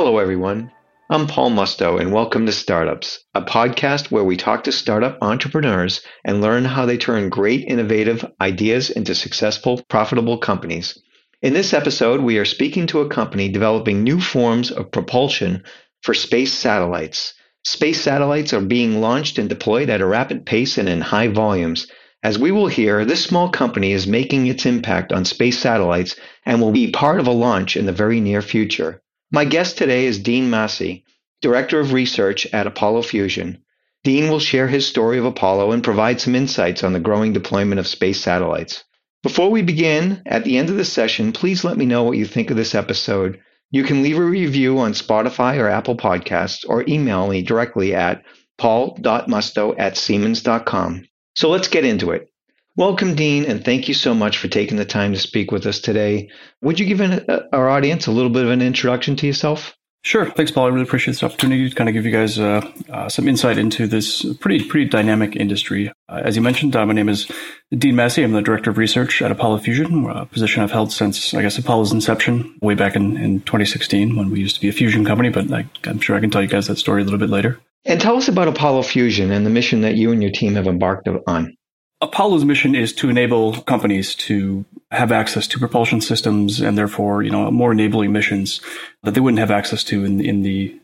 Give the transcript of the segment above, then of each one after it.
Hello, everyone. I'm Paul Musto, and welcome to Startups, a podcast where we talk to startup entrepreneurs and learn how they turn great innovative ideas into successful, profitable companies. In this episode, we are speaking to a company developing new forms of propulsion for space satellites. Space satellites are being launched and deployed at a rapid pace and in high volumes. As we will hear, this small company is making its impact on space satellites and will be part of a launch in the very near future. My guest today is Dean Massey, Director of Research at Apollo Fusion. Dean will share his story of Apollo and provide some insights on the growing deployment of space satellites. Before we begin, at the end of the session, please let me know what you think of this episode. You can leave a review on Spotify or Apple Podcasts or email me directly at paul.musto at siemens.com. So let's get into it. Welcome, Dean, and thank you so much for taking the time to speak with us today. Would you give an, uh, our audience a little bit of an introduction to yourself? Sure. Thanks, Paul. I really appreciate this opportunity to kind of give you guys uh, uh, some insight into this pretty pretty dynamic industry. Uh, as you mentioned, uh, my name is Dean Massey. I'm the Director of Research at Apollo Fusion, a position I've held since, I guess, Apollo's inception way back in, in 2016 when we used to be a fusion company, but I, I'm sure I can tell you guys that story a little bit later. And tell us about Apollo Fusion and the mission that you and your team have embarked on. Apollo's mission is to enable companies to have access to propulsion systems and therefore, you know, more enabling missions that they wouldn't have access to in, in the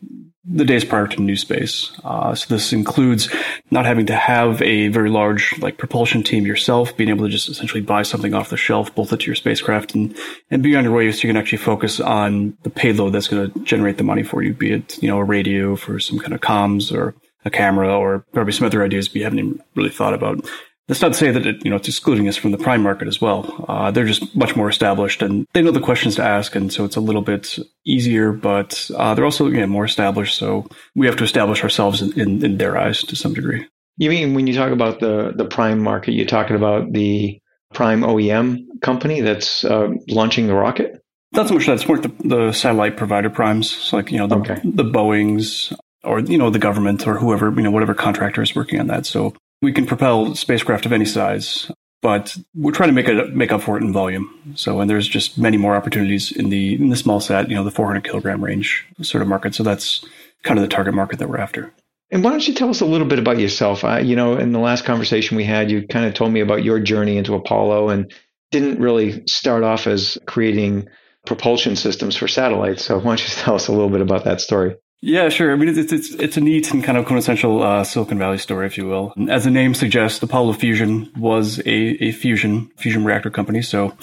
the days prior to new space. Uh, so this includes not having to have a very large like propulsion team yourself, being able to just essentially buy something off the shelf, bolt it to your spacecraft, and and be on your way so you can actually focus on the payload that's going to generate the money for you, be it you know a radio for some kind of comms or a camera or probably some other ideas we haven't even really thought about. That's not to say that it, you know it's excluding us from the prime market as well. Uh, they're just much more established, and they know the questions to ask, and so it's a little bit easier. But uh, they're also again more established, so we have to establish ourselves in, in, in, their eyes to some degree. You mean when you talk about the the prime market, you're talking about the prime OEM company that's uh, launching the rocket? Not so much that; it's more the, the satellite provider primes, so like you know the okay. the Boeing's or you know the government or whoever you know whatever contractor is working on that. So we can propel spacecraft of any size, but we're trying to make it make up for it in volume. So, and there's just many more opportunities in the in the small sat, you know, the 400 kilogram range sort of market. So that's kind of the target market that we're after. And why don't you tell us a little bit about yourself? I, you know, in the last conversation we had, you kind of told me about your journey into Apollo and didn't really start off as creating propulsion systems for satellites. So why don't you tell us a little bit about that story? Yeah, sure. I mean, it's it's it's a neat and kind of quintessential uh, Silicon Valley story, if you will. As the name suggests, Apollo Fusion was a, a fusion fusion reactor company. So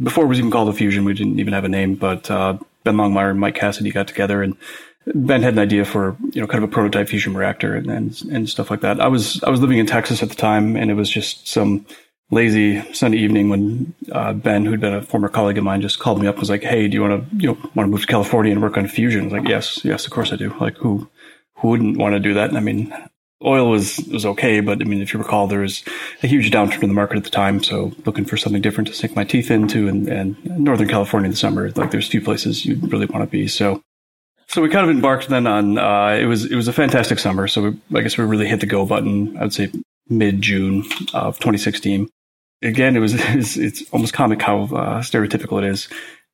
before it was even called a fusion, we didn't even have a name. But uh, Ben Longmier and Mike Cassidy got together, and Ben had an idea for you know kind of a prototype fusion reactor and, and and stuff like that. I was I was living in Texas at the time, and it was just some lazy Sunday evening when uh, Ben, who'd been a former colleague of mine, just called me up and was like, "Hey, do you want to you know want to move to California and work on fusion?" I was like, "Yes, yes, of course I do." Like who who wouldn't want to do that? I mean, oil was was okay, but I mean, if you recall, there was a huge downturn in the market at the time, so looking for something different to sink my teeth into, and, and Northern California in the summer, like there's few places you'd really want to be. So. So we kind of embarked then on uh, it was it was a fantastic summer. So we, I guess we really hit the go button. I would say mid June of 2016 again, it was it's, it's almost comic how uh, stereotypical it is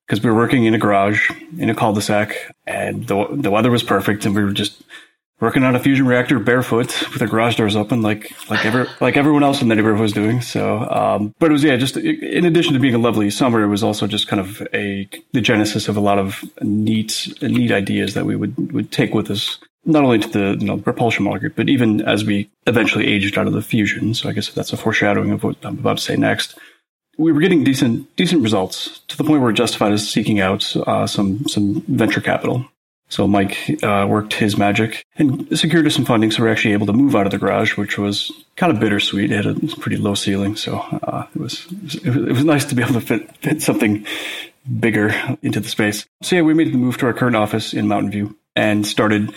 because we were working in a garage in a cul-de-sac, and the the weather was perfect, and we were just working on a fusion reactor barefoot with the garage doors open, like like ever like everyone else in the neighborhood was doing. So, um, but it was yeah, just in addition to being a lovely summer, it was also just kind of a the genesis of a lot of neat neat ideas that we would would take with us not only to the you know, propulsion market, but even as we eventually aged out of the fusion. So I guess that's a foreshadowing of what I'm about to say next. We were getting decent decent results to the point where we're justified as seeking out uh, some some venture capital. So Mike uh, worked his magic and secured us some funding, so we are actually able to move out of the garage, which was kind of bittersweet. It had a pretty low ceiling, so uh, it, was, it was it was nice to be able to fit fit something bigger into the space. So yeah, we made the move to our current office in Mountain View and started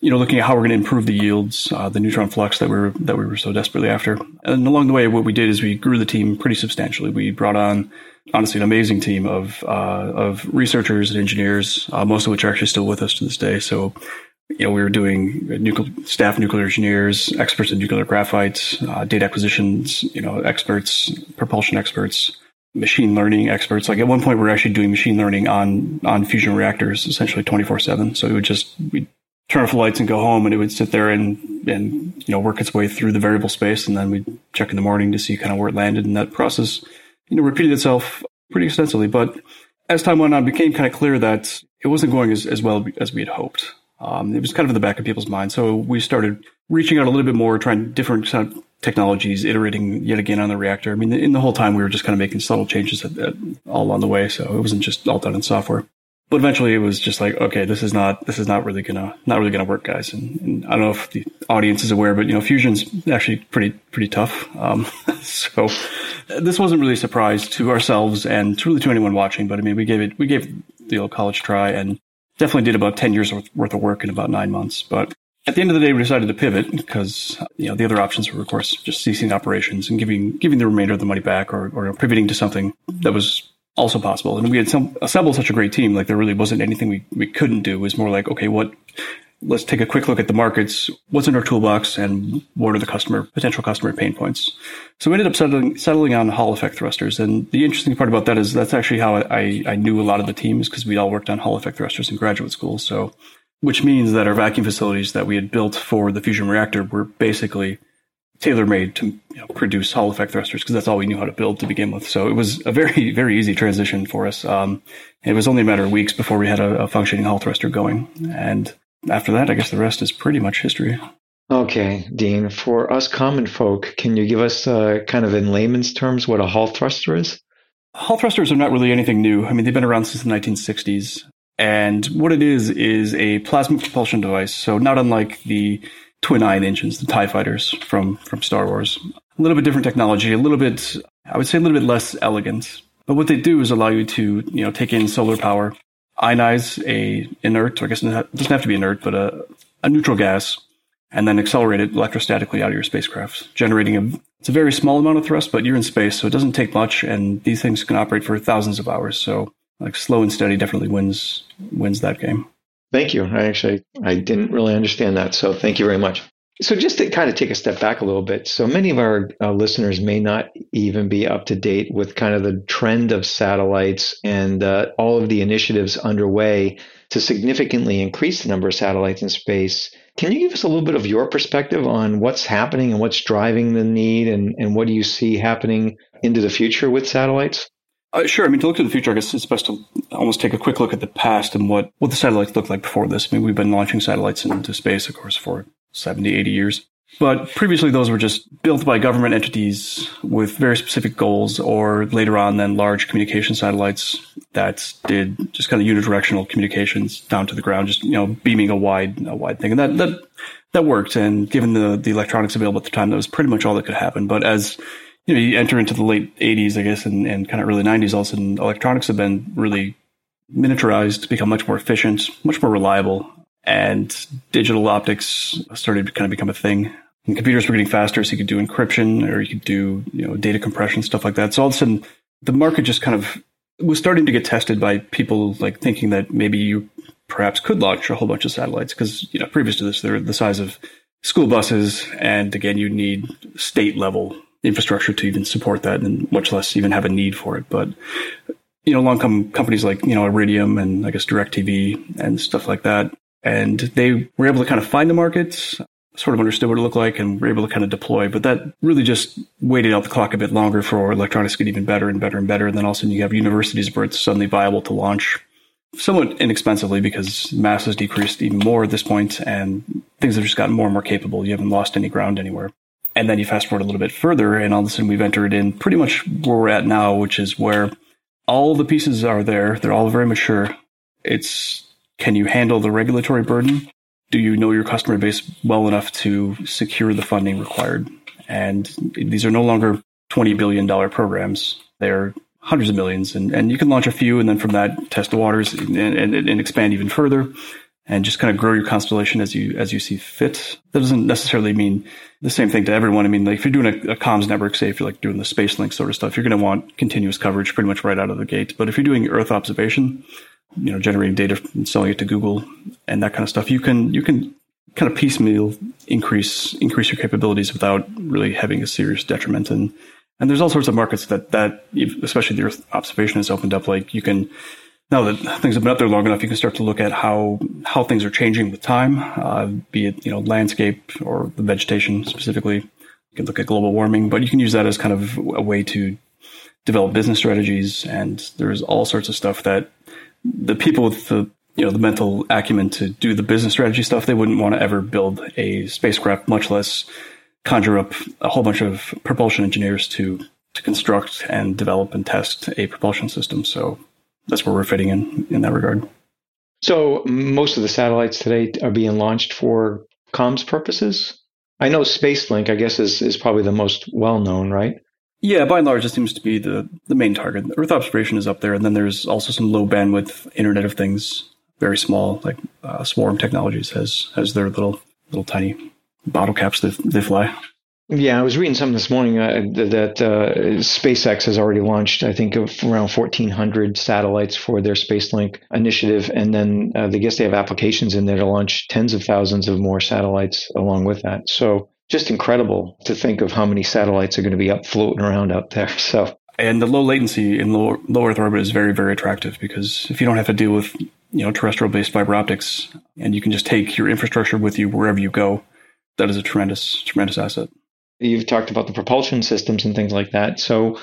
you know, looking at how we're going to improve the yields, uh, the neutron flux that we were that we were so desperately after. And along the way, what we did is we grew the team pretty substantially. We brought on, honestly, an amazing team of uh, of researchers and engineers, uh, most of which are actually still with us to this day. So, you know, we were doing nuclear, staff nuclear engineers, experts in nuclear graphite, uh, data acquisitions, you know, experts, propulsion experts. machine learning experts. Like at one point, we are actually doing machine learning on on fusion reactors, essentially twenty four seven. So it would just we turn off the lights and go home, and it would sit there and and you know work its way through the variable space, and then we'd check in the morning to see kind of where it landed, and that process you know repeated itself pretty extensively. But as time went on, it became kind of clear that it wasn't going as, as well as we had hoped. Um, it was kind of in the back of people's minds. So we started reaching out a little bit more, trying different kind of technologies, iterating yet again on the reactor. I mean, in the whole time, we were just kind of making subtle changes at, at, all along the way. So it wasn't just all done in software. But eventually, it was just like, okay, this is not this is not really gonna not really gonna work, guys. And, and I don't know if the audience is aware, but you know, fusion's actually pretty pretty tough. Um, so this wasn't really a surprise to ourselves and to really to anyone watching. But I mean, we gave it we gave the old college try and definitely did about 10 years worth of work in about nine months. But at the end of the day, we decided to pivot because you know the other options were, of course, just ceasing operations and giving giving the remainder of the money back, or, or pivoting to something that was also possible. And we had some, assembled such a great team, like there really wasn't anything we, we couldn't do. It was more like, okay, what let's take a quick look at the markets. What's in our toolbox and what are the customer, potential customer pain points? So we ended up settling, settling on Hall effect thrusters. And the interesting part about that is that's actually how I, I knew a lot of the teams because we all worked on Hall effect thrusters in graduate school. So, which means that our vacuum facilities that we had built for the fusion reactor were basically tailor made to you know, produce Hall effect thrusters because that's all we knew how to build to begin with. So it was a very, very easy transition for us. Um, it was only a matter of weeks before we had a, a functioning Hall thruster going. And after that, I guess the rest is pretty much history. Okay, Dean, for us common folk, can you give us uh, kind of in layman's terms what a Hall thruster is? Hall thrusters are not really anything new. I mean, they've been around since the 1960s. And what it is, is a plasma propulsion device. So, not unlike the twin ion engines, the TIE fighters from, from Star Wars. A little bit different technology, a little bit, I would say a little bit less elegant. But what they do is allow you to, you know, take in solar power ionize a inert, I guess it doesn't have to be inert, but a, a neutral gas, and then accelerate it electrostatically out of your spacecraft, generating a it's a very small amount of thrust, but you're in space, so it doesn't take much, and these things can operate for thousands of hours. So, like slow and steady definitely wins wins that game. Thank you. I actually I didn't really understand that, so thank you very much. So, just to kind of take a step back a little bit, so many of our uh, listeners may not even be up to date with kind of the trend of satellites and uh, all of the initiatives underway to significantly increase the number of satellites in space. Can you give us a little bit of your perspective on what's happening and what's driving the need, and, and what do you see happening into the future with satellites? Uh, sure. I mean, to look to the future, I guess it's best to almost take a quick look at the past and what, what the satellites looked like before this. I mean, we've been launching satellites into space, of course, for 70, 80 years. But previously, those were just built by government entities with very specific goals, or later on, then large communication satellites that did just kind of unidirectional communications down to the ground, just you know, beaming a wide, a wide thing, and that that that worked. And given the the electronics available at the time, that was pretty much all that could happen. But as you know, you enter into the late '80s, I guess, and, and kind of early '90s, all of a sudden, electronics have been really miniaturized, become much more efficient, much more reliable, and digital optics started to kind of become a thing. And computers were getting faster, so you could do encryption or you could do you know data compression stuff like that. So all of a sudden, the market just kind of was starting to get tested by people like thinking that maybe you perhaps could launch a whole bunch of satellites because you know previous to this they're the size of school buses, and again you need state level infrastructure to even support that, and much less even have a need for it. But you know, along come companies like you know Iridium and I guess DirecTV and stuff like that, and they were able to kind of find the markets, sort of understood what it looked like, and were able to kind of deploy. But that really just waited out the clock a bit longer for electronics to get even better and better and better. And then all of a sudden you have universities where it's suddenly viable to launch somewhat inexpensively because mass has decreased even more at this point and things have just gotten more and more capable. You haven't lost any ground anywhere. And then you fast forward a little bit further, and all of a sudden we've entered in pretty much where we're at now, which is where all the pieces are there. They're all very mature. It's can you handle the regulatory burden? Do you know your customer base well enough to secure the funding required? And these are no longer $20 billion programs. They're hundreds of millions. And, and you can launch a few and then from that test the waters and, and, and expand even further and just kind of grow your constellation as you as you see fit. That doesn't necessarily mean the same thing to everyone. I mean, like if you're doing a, a comms network, say if you're like doing the space link sort of stuff, you're going to want continuous coverage pretty much right out of the gate. But if you're doing Earth observation, you know, generating data and selling it to Google and that kind of stuff, you can you can kind of piecemeal increase increase your capabilities without really having a serious detriment. And And there's all sorts of markets that, that especially the Earth observation has opened up. Like you can, now that things have been up there long enough, you can start to look at how, how things are changing with time, uh, be it, you know, landscape or the vegetation specifically. You can look at global warming, but you can use that as kind of a way to develop business strategies. And there's all sorts of stuff that the people with the you know the mental acumen to do the business strategy stuff, they wouldn't want to ever build a spacecraft, much less conjure up a whole bunch of propulsion engineers to to construct and develop and test a propulsion system. So that's where we're fitting in in that regard. So most of the satellites today are being launched for comms purposes. I know SpaceLink, I guess, is is probably the most well known, right? Yeah, by and large, it seems to be the, the main target. Earth observation is up there, and then there's also some low bandwidth Internet of Things, very small, like uh, Swarm Technologies has has their little little tiny bottle caps that they fly. Yeah, I was reading something this morning uh, that uh, SpaceX has already launched, I think, around 1,400 satellites for their SpaceLink initiative. And then uh, they guess they have applications in there to launch tens of thousands of more satellites along with that. So just incredible to think of how many satellites are going to be up floating around out there. So and the low latency in low, low Earth orbit is very, very attractive because if you don't have to deal with you know terrestrial based fiber optics and you can just take your infrastructure with you wherever you go, that is a tremendous, tremendous asset. You've talked about the propulsion systems and things like that. So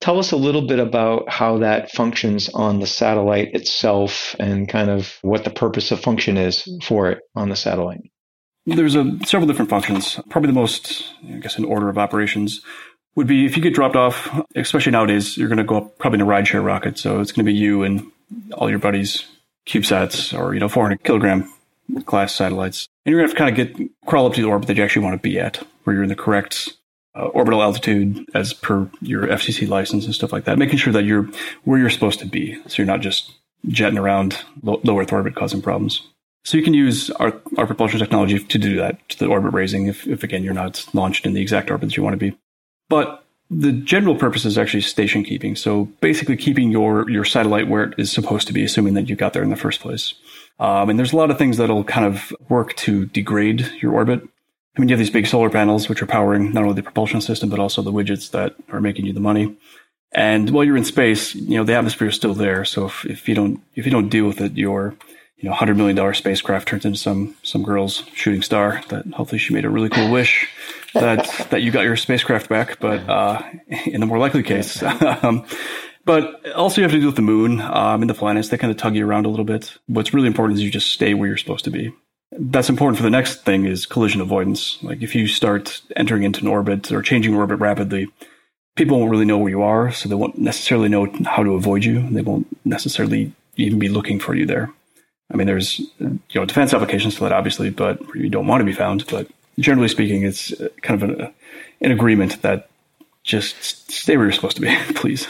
tell us a little bit about how that functions on the satellite itself and kind of what the purpose of function is for it on the satellite. There's a, several different functions. Probably the most, I guess, in order of operations would be if you get dropped off, especially nowadays, you're going to go up probably in a rideshare rocket. So it's going to be you and all your buddies, CubeSats or, you know, 400 kilogram class satellites. And you're going to have to kind of get, crawl up to the orbit that you actually want to be at, where you're in the correct uh, orbital altitude as per your FCC license and stuff like that, making sure that you're where you're supposed to be. So you're not just jetting around low, low Earth orbit causing problems. So you can use our, our propulsion technology to do that, to the orbit raising, if, if again, you're not launched in the exact orbit that you want to be. But the general purpose is actually station keeping. So basically keeping your, your satellite where it is supposed to be, assuming that you got there in the first place. Um, and there's a lot of things that'll kind of work to degrade your orbit. I mean, you have these big solar panels, which are powering not only the propulsion system, but also the widgets that are making you the money. And while you're in space, you know, the atmosphere is still there. So if, if you don't, if you don't deal with it, your, you know, hundred million dollar spacecraft turns into some, some girl's shooting star that hopefully she made a really cool wish that, that you got your spacecraft back. But, uh, in the more likely case, um, but also, you have to deal with the moon um, and the planets. They kind of tug you around a little bit. What's really important is you just stay where you're supposed to be. That's important for the next thing is collision avoidance. Like if you start entering into an orbit or changing orbit rapidly, people won't really know where you are, so they won't necessarily know how to avoid you. They won't necessarily even be looking for you there. I mean, there's you know defense applications for that, obviously, but you don't want to be found. But generally speaking, it's kind of an, an agreement that just stay where you're supposed to be, please.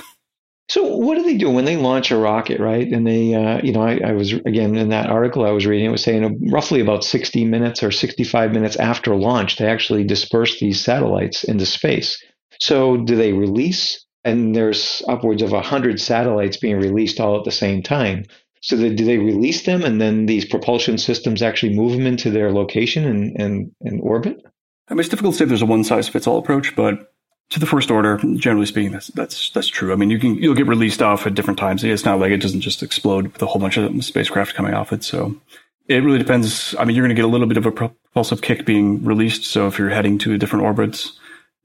So what do they do when they launch a rocket, right? And they, uh, you know, I, I, was again in that article I was reading, it was saying roughly about 60 minutes or 65 minutes after launch, they actually disperse these satellites into space. So do they release? And there's upwards of 100 satellites being released all at the same time. So they, do they release them and then these propulsion systems actually move them into their location and, and, and orbit? I mean, it's difficult to say if there's a one size fits all approach, but to the first order, generally speaking, that's that's that's true. I mean, you can you'll get released off at different times. It's not like it doesn't just explode with a whole bunch of spacecraft coming off it. So it really depends. I mean, you're going to get a little bit of a propulsive kick being released. So if you're heading to different orbits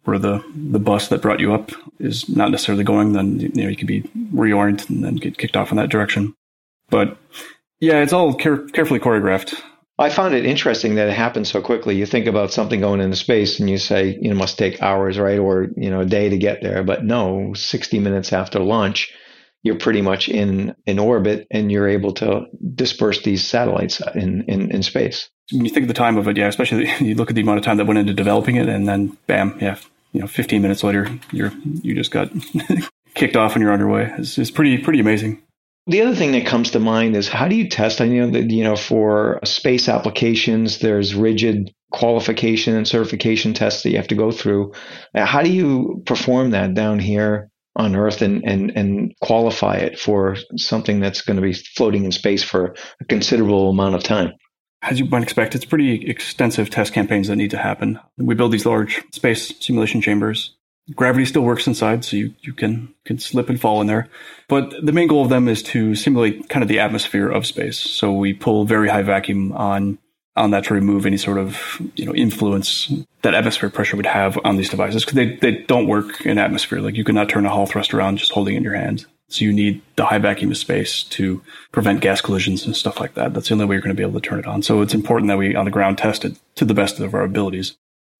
where the the bus that brought you up is not necessarily going, then you know you can be reoriented and then get kicked off in that direction. But yeah, it's all care- carefully choreographed. I found it interesting that it happened so quickly. You think about something going into space and you say, you know, must take hours, right? Or, you know, a day to get there. But no, 60 minutes after launch, you're pretty much in, in orbit and you're able to disperse these satellites in, in, in space. When you think of the time of it, yeah, especially you look at the amount of time that went into developing it and then bam, yeah, you know, 15 minutes later, you're, you just got kicked off and you're underway. It's, it's pretty, pretty amazing. The other thing that comes to mind is how do you test? I know that, you know, for space applications, there's rigid qualification and certification tests that you have to go through. How do you perform that down here on Earth and, and, and qualify it for something that's going to be floating in space for a considerable amount of time? As you might expect, it's pretty extensive test campaigns that need to happen. We build these large space simulation chambers Gravity still works inside, so you, you can can slip and fall in there. But the main goal of them is to simulate kind of the atmosphere of space. So we pull very high vacuum on on that to remove any sort of you know influence that atmospheric pressure would have on these devices because they, they don't work in atmosphere. Like you cannot turn a Hall thrust around just holding it in your hand. So you need the high vacuum of space to prevent gas collisions and stuff like that. That's the only way you're going to be able to turn it on. So it's important that we on the ground test it to the best of our abilities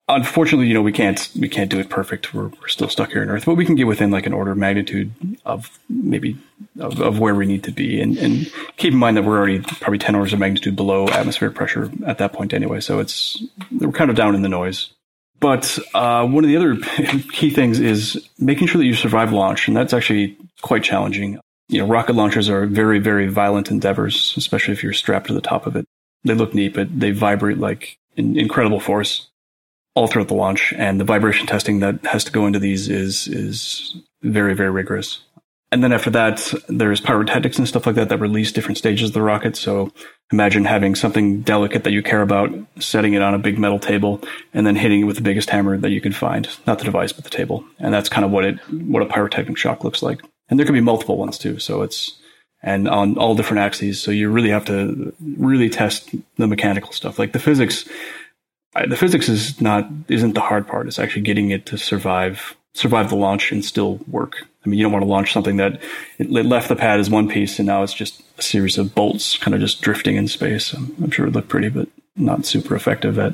unfortunately, you know, we can't we can't do it perfect. We're, we're still stuck here on Earth, but we can get within like an order of magnitude of maybe of, of where we need to be. And, and keep in mind that we're already probably ten orders of magnitude below atmospheric pressure at that point anyway. So it's we're kind of down in the noise. But uh, one of the other key things is making sure that you survive launch, and that's actually quite challenging. You know, rocket launchers are very, very violent endeavors, especially if you're strapped to the top of it. They look neat, but they vibrate like in incredible force all throughout the launch, and the vibration testing that has to go into these is is very very rigorous. And then after that, there's pyrotechnics and stuff like that that release different stages of the rocket. So imagine having something delicate that you care about, setting it on a big metal table, and then hitting it with the biggest hammer that you can find. Not the device, but the table. And that's kind of what it what a pyrotechnic shock looks like. And there can be multiple ones too. So it's and on all different axes. So you really have to really test the mechanical stuff. Like the physics the physics is not isn't the hard part. It's actually getting it to survive survive the launch and still work. I mean, you don't want to launch something that it left the pad as one piece and now it's just a series of bolts kind of just drifting in space. I'm, I'm sure it looked pretty, but not super effective at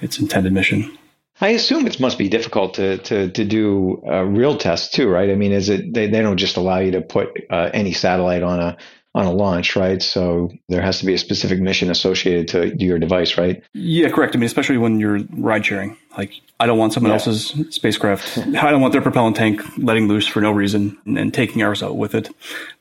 its intended mission. I assume it must be difficult to to to do uh, real tests too, right? I mean, is it they, they don't just allow you to put uh, any satellite on a on a launch, right? So there has to be a specific mission associated to your device, right? Yeah, correct. I mean, especially when you're ride sharing. Like, I don't want someone yeah. else's spacecraft. I don't want their propellant tank letting loose for no reason and, and taking ours out with it.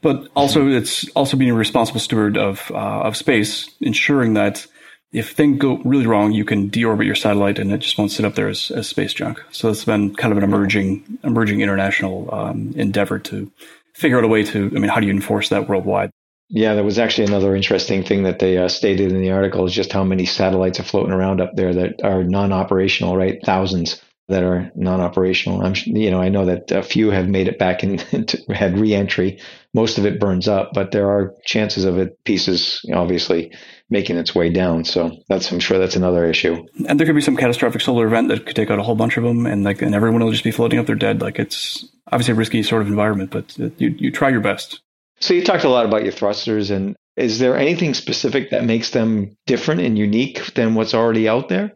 But also, mm-hmm. it's also being a responsible steward of uh, of space, ensuring that if things go really wrong, you can deorbit your satellite and it just won't sit up there as, as space junk. So it's been kind of an emerging emerging international um, endeavor to figure out a way to. I mean, how do you enforce that worldwide? Yeah, there was actually another interesting thing that they uh, stated in the article is just how many satellites are floating around up there that are non-operational, right? Thousands that are non-operational. I'm, you know, I know that a few have made it back and had re-entry. Most of it burns up, but there are chances of it pieces, obviously, making its way down. So that's, I'm sure that's another issue. And there could be some catastrophic solar event that could take out a whole bunch of them, and like, and everyone will just be floating up there dead. Like it's obviously a risky sort of environment, but you you try your best. So you talked a lot about your thrusters, and is there anything specific that makes them different and unique than what's already out there?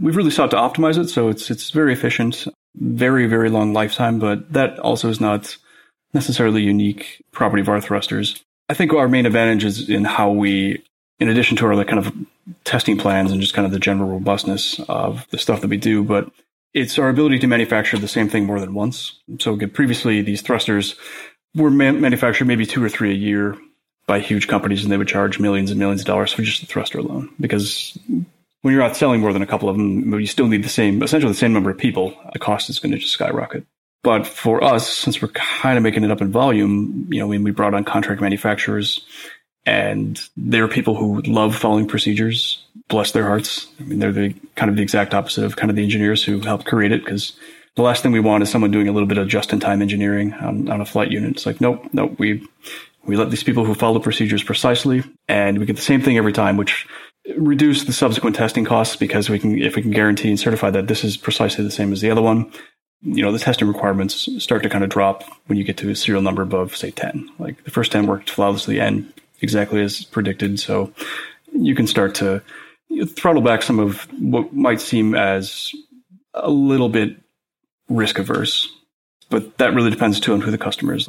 We've really sought to optimize it, so it's it's very efficient, very very long lifetime, but that also is not necessarily unique property of our thrusters. I think our main advantage is in how we, in addition to our like kind of testing plans and just kind of the general robustness of the stuff that we do, but it's our ability to manufacture the same thing more than once. So previously, these thrusters were man- manufactured maybe two or three a year by huge companies, and they would charge millions and millions of dollars for just the thruster alone. Because when you're not selling more than a couple of them, you still need the same, essentially the same number of people. The cost is going to just skyrocket. But for us, since we're kind of making it up in volume, you know, when we brought on contract manufacturers, and they're people who love following procedures. Bless their hearts. I mean, they're the kind of the exact opposite of kind of the engineers who helped create it because the last thing we want is someone doing a little bit of just-in-time engineering on, on a flight unit. It's like, nope, nope. We we let these people who follow procedures precisely, and we get the same thing every time, which reduce the subsequent testing costs because we can, if we can guarantee and certify that this is precisely the same as the other one, you know, the testing requirements start to kind of drop when you get to a serial number above, say, 10. Like the first 10 worked flawlessly and exactly as predicted. So you can start to throttle back some of what might seem as a little bit risk averse. But that really depends too on who the customer is.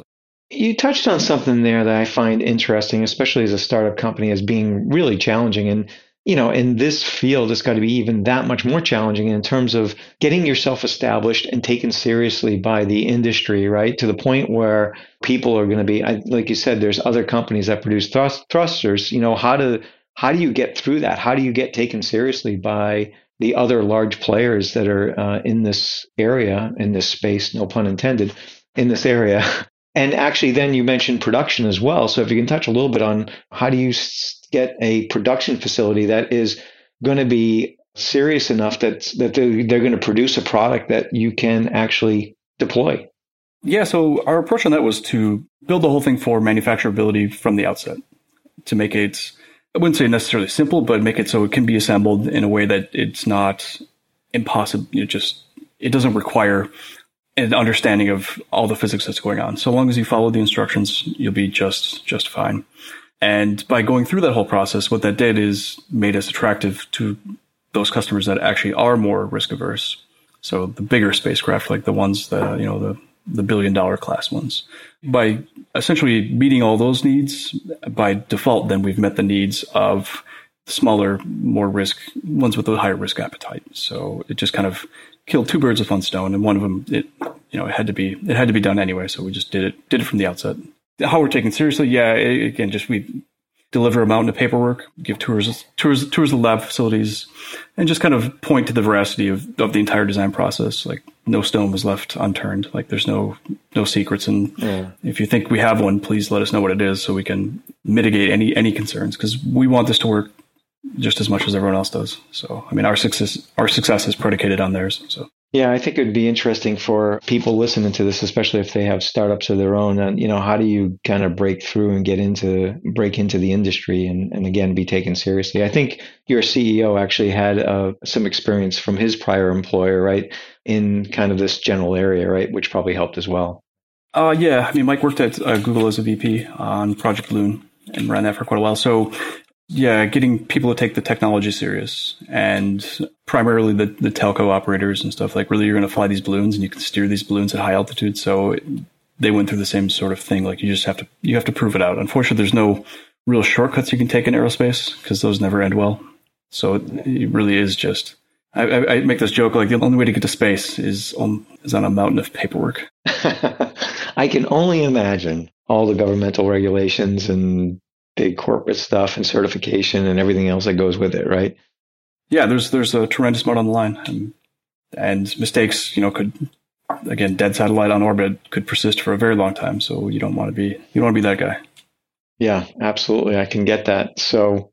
You touched on something there that I find interesting, especially as a startup company, as being really challenging. And, you know, in this field, it's got to be even that much more challenging in terms of getting yourself established and taken seriously by the industry, right? To the point where people are going to be, like you said, there's other companies that produce thrust, thrusters. You know, how to, how do you get through that? How do you get taken seriously by the other large players that are uh, in this area, in this space, no pun intended, in this area. And actually, then you mentioned production as well. So if you can touch a little bit on how do you get a production facility that is going to be serious enough that that they're, they're going to produce a product that you can actually deploy. Yeah, so our approach on that was to build the whole thing for manufacturability from the outset, to make it I wouldn't say necessarily simple, but make it so it can be assembled in a way that it's not impossible. It just it doesn't require an understanding of all the physics that's going on. So long as you follow the instructions, you'll be just just fine. And by going through that whole process, what that did is made us attractive to those customers that actually are more risk averse. So the bigger spacecraft, like the ones that you know the the billion dollar class ones. By essentially meeting all those needs, by default, then we've met the needs of smaller, more risk ones with a higher risk appetite. So it just kind of killed two birds with one stone, and one of them, it you know, it had to be it had to be done anyway. So we just did it did it from the outset. How we're taken seriously, yeah. Again, just we deliver a mountain of paperwork, give tours, tours, tours of the lab facilities, and just kind of point to the veracity of, of the entire design process. Like no stone was left unturned. Like there's no no secrets. And yeah. if you think we have one, please let us know what it is so we can mitigate any any concerns because we want this to work just as much as everyone else does. So I mean, our success our success is predicated on theirs. So yeah, I think it would be interesting for people listening to this, especially if they have startups of their own. And you know, how do you kind of break through and get into break into the industry and, and again be taken seriously? I think your CEO actually had uh, some experience from his prior employer, right, in kind of this general area, right, which probably helped as well. Uh, yeah, I mean, Mike worked at uh, Google as a VP on Project Loon and ran that for quite a while. So yeah, getting people to take the technology serious and primarily the, the telco operators and stuff like really you're going to fly these balloons and you can steer these balloons at high altitude. So it, they went through the same sort of thing. Like you just have to, you have to prove it out. Unfortunately, there's no real shortcuts you can take in aerospace because those never end well. So it, it really is just, I, I, I, make this joke like the only way to get to space is on, is on a mountain of paperwork. I can only imagine all the governmental regulations and big corporate stuff and certification and everything else that goes with it, right? Yeah, there's there's a tremendous amount on the line, and, and mistakes, you know, could again, dead satellite on orbit could persist for a very long time. So you don't want to be you don't want to be that guy. Yeah, absolutely. I can get that. So,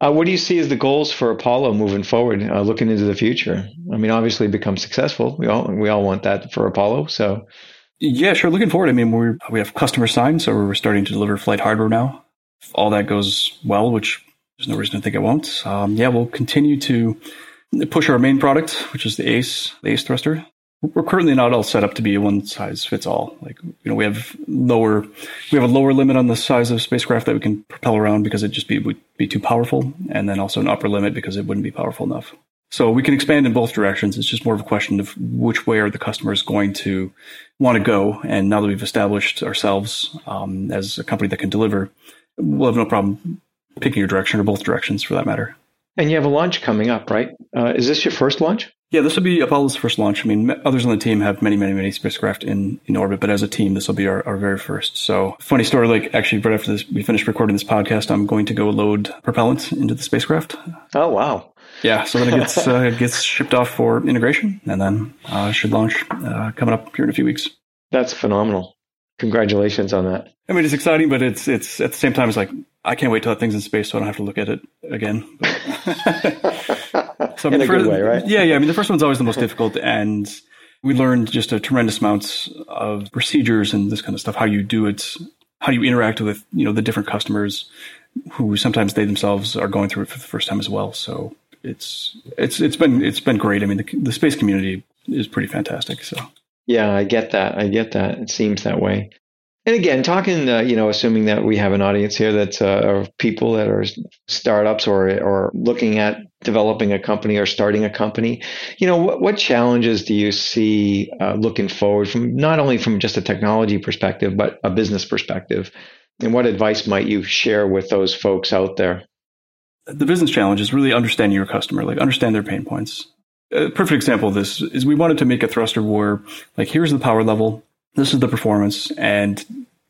uh, what do you see as the goals for Apollo moving forward, uh, looking into the future? I mean, obviously, become successful. We all we all want that for Apollo. So, yeah, sure. Looking forward. I mean, we we have customer signed, so we're starting to deliver flight hardware now if all that goes well, which there's no reason to think it won't, um, yeah, we'll continue to push our main product, which is the ACE, the ACE thruster. We're currently not all set up to be one size fits all. Like, you know, we have lower, we have a lower limit on the size of spacecraft that we can propel around because it just be, would be too powerful. And then also an upper limit because it wouldn't be powerful enough. So we can expand in both directions. It's just more of a question of which way are the customers going to want to go. And now that we've established ourselves um, as a company that can deliver, we'll have no problem picking your direction or both directions for that matter. And you have a launch coming up, right? Uh, is this your first launch? Yeah, this will be Apollo's first launch. I mean, others on the team have many, many, many spacecraft in, in orbit, but as a team, this will be our, our very first. So, funny story, like actually right after this, we finished recording this podcast, I'm going to go load propellant into the spacecraft. Oh, wow. Yeah, so then it gets, uh, it gets shipped off for integration and then uh, should launch uh, coming up here in a few weeks. That's phenomenal. Congratulations on that. I mean, it's exciting, but it's it's at the same time, it's like I can't wait till that thing's in space, so I don't have to look at it again. so I mean, in a first, good way, right? Yeah, yeah. I mean, the first one's always the most difficult, and we learned just a tremendous amount of procedures and this kind of stuff. How you do it, how you interact with you know the different customers, who sometimes they themselves are going through it for the first time as well. So it's it's it's been it's been great. I mean, the, the space community is pretty fantastic. So yeah, I get that. I get that. It seems that way. And again, talking, uh, you know, assuming that we have an audience here that's uh, people that are startups or or looking at developing a company or starting a company, you know, what, what challenges do you see uh, looking forward from not only from just a technology perspective but a business perspective, and what advice might you share with those folks out there? The business challenge is really understanding your customer, like understand their pain points a perfect example of this is we wanted to make a thruster where like here's the power level, this is the performance, and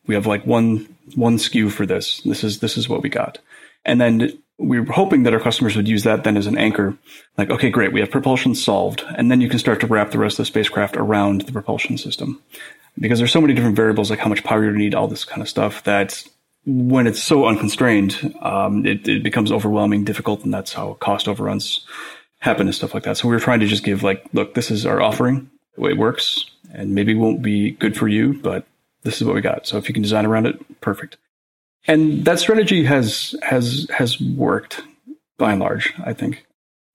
we have like one one SKU for this. This is this is what we got. And then we were hoping that our customers would use that then as an anchor. Like, okay, great, we have propulsion solved. And then you can start to wrap the rest of the spacecraft around the propulsion system. Because there's so many different variables, like how much power you need, all this kind of stuff, that when it's so unconstrained, um, it, it becomes overwhelming, difficult, and that's how cost overruns happen and stuff like that. So we were trying to just give like, look, this is our offering, the way it works, and maybe won't be good for you, but this is what we got. So if you can design around it, perfect. And that strategy has has has worked by and large, I think.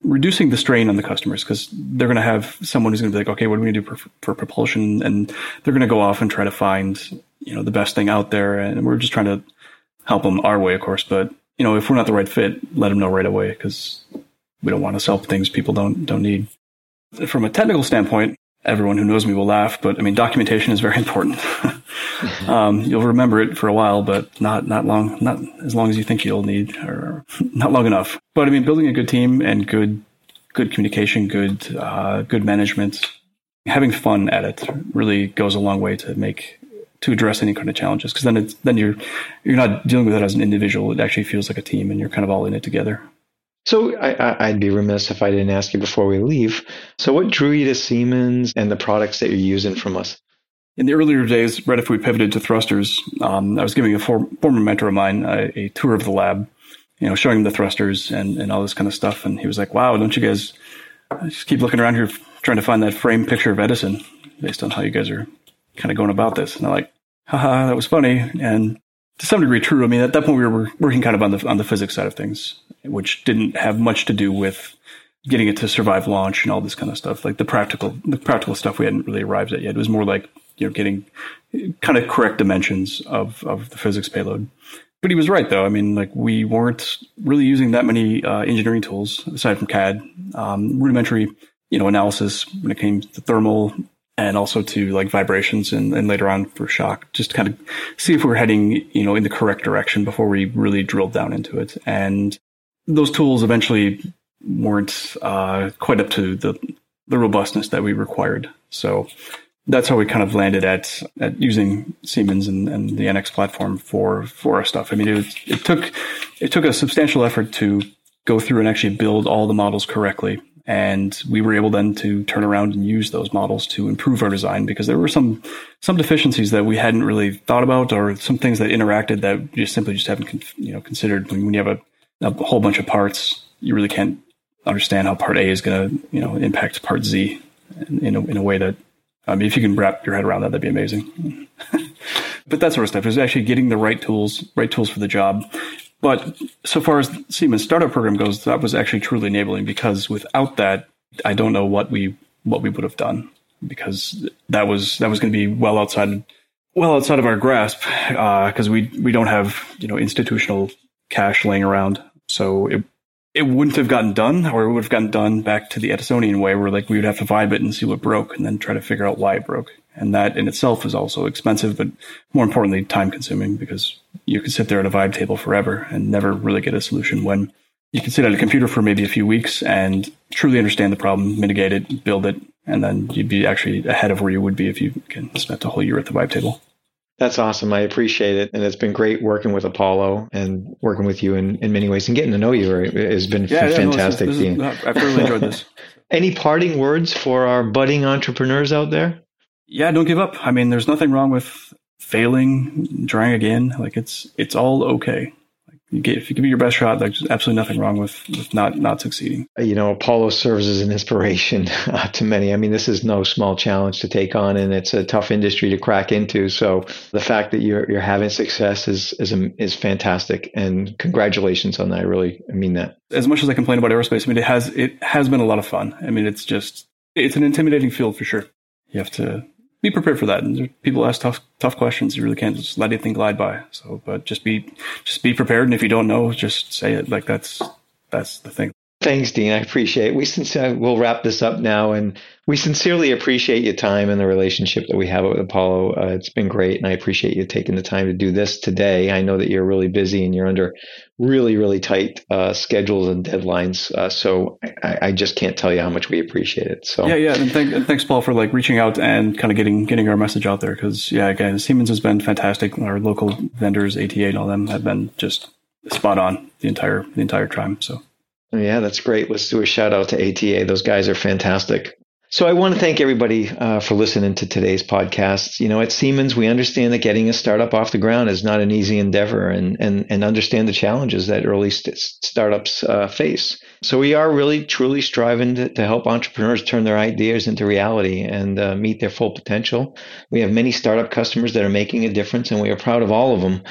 Reducing the strain on the customers because they're going to have someone who's going to be like, okay, what are we going to do for, for propulsion? And they're going to go off and try to find, you know, the best thing out there. And we're just trying to help them our way, of course. But, you know, if we're not the right fit, let them know right away because we don't want to sell things people don't, don't need. From a technical standpoint, everyone who knows me will laugh, but I mean, documentation is very important. um, you'll remember it for a while, but not, not long, not as long as you think you'll need, or not long enough. But I mean, building a good team and good, good communication, good, uh, good management, having fun at it really goes a long way to make, to address any kind of challenges. Cause then it's, then you're, you're not dealing with it as an individual. It actually feels like a team and you're kind of all in it together. So I, would be remiss if I didn't ask you before we leave. So what drew you to Siemens and the products that you're using from us? In the earlier days, right after we pivoted to thrusters, um, I was giving a for, former mentor of mine a, a, tour of the lab, you know, showing him the thrusters and, and all this kind of stuff. And he was like, wow, don't you guys just keep looking around here trying to find that frame picture of Edison based on how you guys are kind of going about this? And I'm like, haha, that was funny. And to some degree true. I mean, at that point we were working kind of on the on the physics side of things, which didn't have much to do with getting it to survive launch and all this kind of stuff. Like the practical the practical stuff we hadn't really arrived at yet. It was more like you know getting kind of correct dimensions of of the physics payload. But he was right though. I mean, like we weren't really using that many uh, engineering tools aside from CAD, um, rudimentary you know analysis when it came to thermal and also to like vibrations and, and later on for shock, just kind of see if we're heading, you know, in the correct direction before we really drilled down into it. And those tools eventually weren't uh, quite up to the the robustness that we required. So that's how we kind of landed at at using Siemens and, and the NX platform for for our stuff. I mean, it, it took it took a substantial effort to go through and actually build all the models correctly and we were able then to turn around and use those models to improve our design because there were some some deficiencies that we hadn't really thought about or some things that interacted that just simply just haven't you know considered. When you have a, a whole bunch of parts you really can't understand how part A is going to you know impact part Z in a, in a way that I mean if you can wrap your head around that that'd be amazing. But that sort of stuff is actually getting the right tools right tools for the job but so far as Siemens startup program goes, that was actually truly enabling because without that, I don't know what we what we would have done because that was that was going to be well outside well outside of our grasp because uh, we we don't have you know institutional cash laying around, so it it wouldn't have gotten done, or it would have gotten done back to the Edisonian way, where like we would have to vibe it and see what broke, and then try to figure out why it broke. And that in itself is also expensive, but more importantly, time consuming because you could sit there at a vibe table forever and never really get a solution when you can sit at a computer for maybe a few weeks and truly understand the problem, mitigate it, build it, and then you'd be actually ahead of where you would be if you can spent a whole year at the vibe table. That's awesome. I appreciate it. And it's been great working with Apollo and working with you in, in many ways and getting to know you has been yeah, fantastic. Yeah, no, is, is, I've really enjoyed this. Any parting words for our budding entrepreneurs out there? yeah, don't give up. I mean, there's nothing wrong with failing, trying again. Like it's it's all okay. Like you get, if you give it your best shot, there's absolutely nothing wrong with, with not not succeeding. You know, Apollo serves as an inspiration uh, to many. I mean, this is no small challenge to take on, and it's a tough industry to crack into. So the fact that you're you're having success is is is fantastic, and congratulations on that. I really I mean that. As much as I complain about aerospace, I mean it has it has been a lot of fun. I mean, it's just it's an intimidating field for sure. You have to be prepared for that. And people ask tough tough questions. You really can't just let anything glide by. So, but just be just be prepared. And if you don't know, just say it. Like that's that's the thing. Thanks, Dean. I appreciate it. We sincerely, we'll wrap this up now, and we sincerely appreciate your time and the relationship that we have with Apollo. Uh, it's been great, and I appreciate you taking the time to do this today. I know that you're really busy and you're under really, really tight uh, schedules and deadlines. Uh, so I, I, just can't tell you how much we appreciate it. So yeah, yeah, and, and thanks, Paul, for like reaching out and kind of getting getting our message out there. Because yeah, again, Siemens has been fantastic. Our local vendors, ATA, and all them have been just spot on the entire the entire time. So. Yeah, that's great. Let's do a shout out to ATA. Those guys are fantastic. So I want to thank everybody uh, for listening to today's podcast. You know, at Siemens, we understand that getting a startup off the ground is not an easy endeavor, and and and understand the challenges that early st- startups uh, face. So we are really truly striving to, to help entrepreneurs turn their ideas into reality and uh, meet their full potential. We have many startup customers that are making a difference, and we are proud of all of them.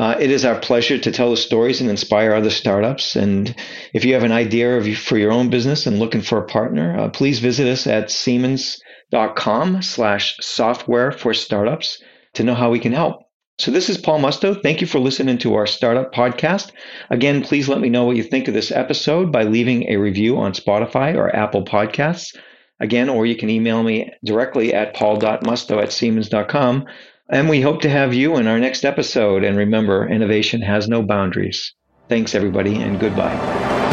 Uh, it is our pleasure to tell the stories and inspire other startups. And if you have an idea of, for your own business and looking for a partner, uh, please visit us at siemens.com slash software for startups to know how we can help. So this is Paul Musto. Thank you for listening to our startup podcast. Again, please let me know what you think of this episode by leaving a review on Spotify or Apple Podcasts. Again, or you can email me directly at paul.musto at siemens.com. And we hope to have you in our next episode. And remember, innovation has no boundaries. Thanks, everybody, and goodbye.